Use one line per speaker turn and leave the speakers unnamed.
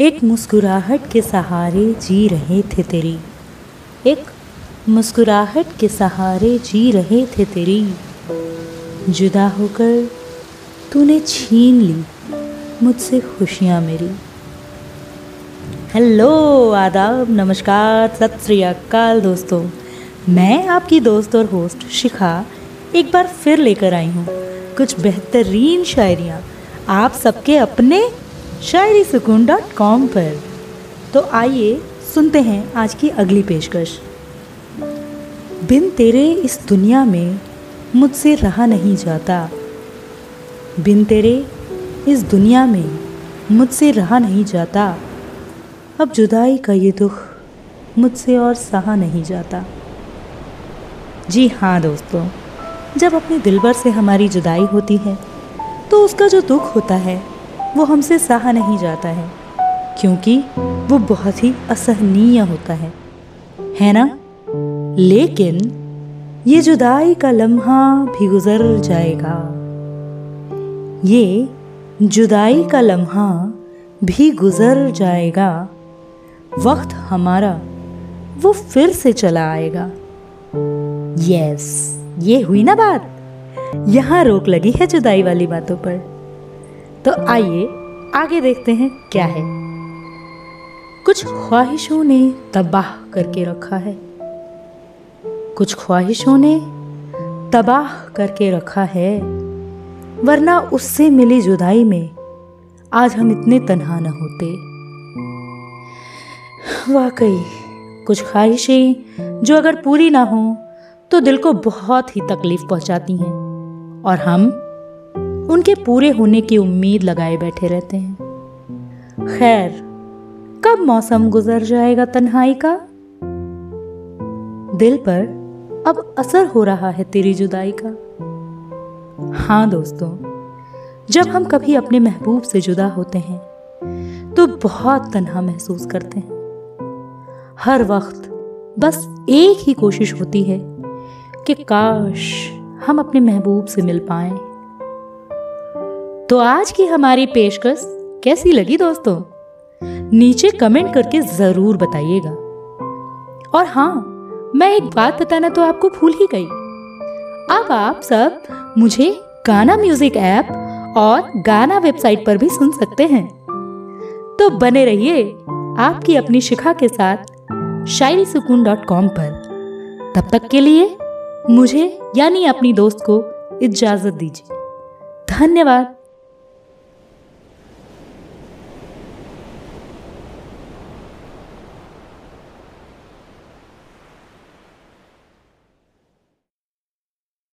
एक मुस्कुराहट के सहारे जी रहे थे तेरी। एक मुस्कुराहट के सहारे जी रहे थे तेरी। जुदा होकर तूने छीन ली मुझसे खुशियाँ मेरी। हेलो, आदाब, नमस्कार, सत श्री अकाल दोस्तों। मैं आपकी दोस्त और होस्ट शिखा एक बार फिर लेकर आई हूँ। कुछ बेहतरीन शायरियाँ। आप सबके अपने शायरी सुकून डॉट कॉम पर। तो आइए सुनते हैं आज की अगली पेशकश। बिन तेरे इस दुनिया में मुझसे रहा नहीं जाता। बिन तेरे इस दुनिया में मुझसे रहा नहीं जाता। अब जुदाई का ये दुख मुझसे और सहा नहीं जाता। जी हाँ दोस्तों, जब अपने दिलबर से हमारी जुदाई होती है तो उसका जो दुख होता है वो हमसे सहा नहीं जाता है, क्योंकि वो बहुत ही असहनीय होता है। है ना? लेकिन ये जुदाई का लम्हा भी गुजर जाएगा। ये जुदाई का लम्हा भी गुजर जाएगा। वक्त हमारा वो फिर से चला आएगा। यस ये हुई ना बात? यहाँ रोक लगी है जुदाई वाली बातों पर। तो आइए, आगे देखते हैं क्या है। कुछ ख्वाहिशों ने तबाह करके रखा है। कुछ ख्वाहिशों ने तबाह करके रखा है, वरना उससे मिली जुदाई में आज हम इतने तन्हा न होते। वाकई, कुछ ख्वाहिशें जो अगर पूरी ना हो तो दिल को बहुत ही तकलीफ़ पहुंचाती हैं, और हम उनके पूरे होने की उम्मीद लगाए बैठे रहते हैं। खैर, कब मौसम गुजर जाएगा तन्हाई का? दिल पर अब असर हो रहा है तेरी जुदाई का। हाँ दोस्तों, जब हम कभी अपने महबूब से जुदा होते हैं तो बहुत तन्हा महसूस करते हैं। हर वक्त बस एक ही कोशिश होती है कि काश हम अपने महबूब से मिल पाए। तो आज की हमारी पेशकश कैसी लगी दोस्तों? नीचे कमेंट करके ज़रूर बताइएगा। और हाँ मैं एक बात बताना तो आपको भूल ही गई। अब आप सब मुझे गाना म्यूज़िक ऐप और गाना वेबसाइट पर भी सुन सकते हैं। तो बने रहिए आपकी अपनी शिखा के साथ शायरी सुकून डॉट कॉम पर। तब तक के लिए मुझे यानी अपनी दोस्त को इजाज़त दीजिए। धन्यवाद।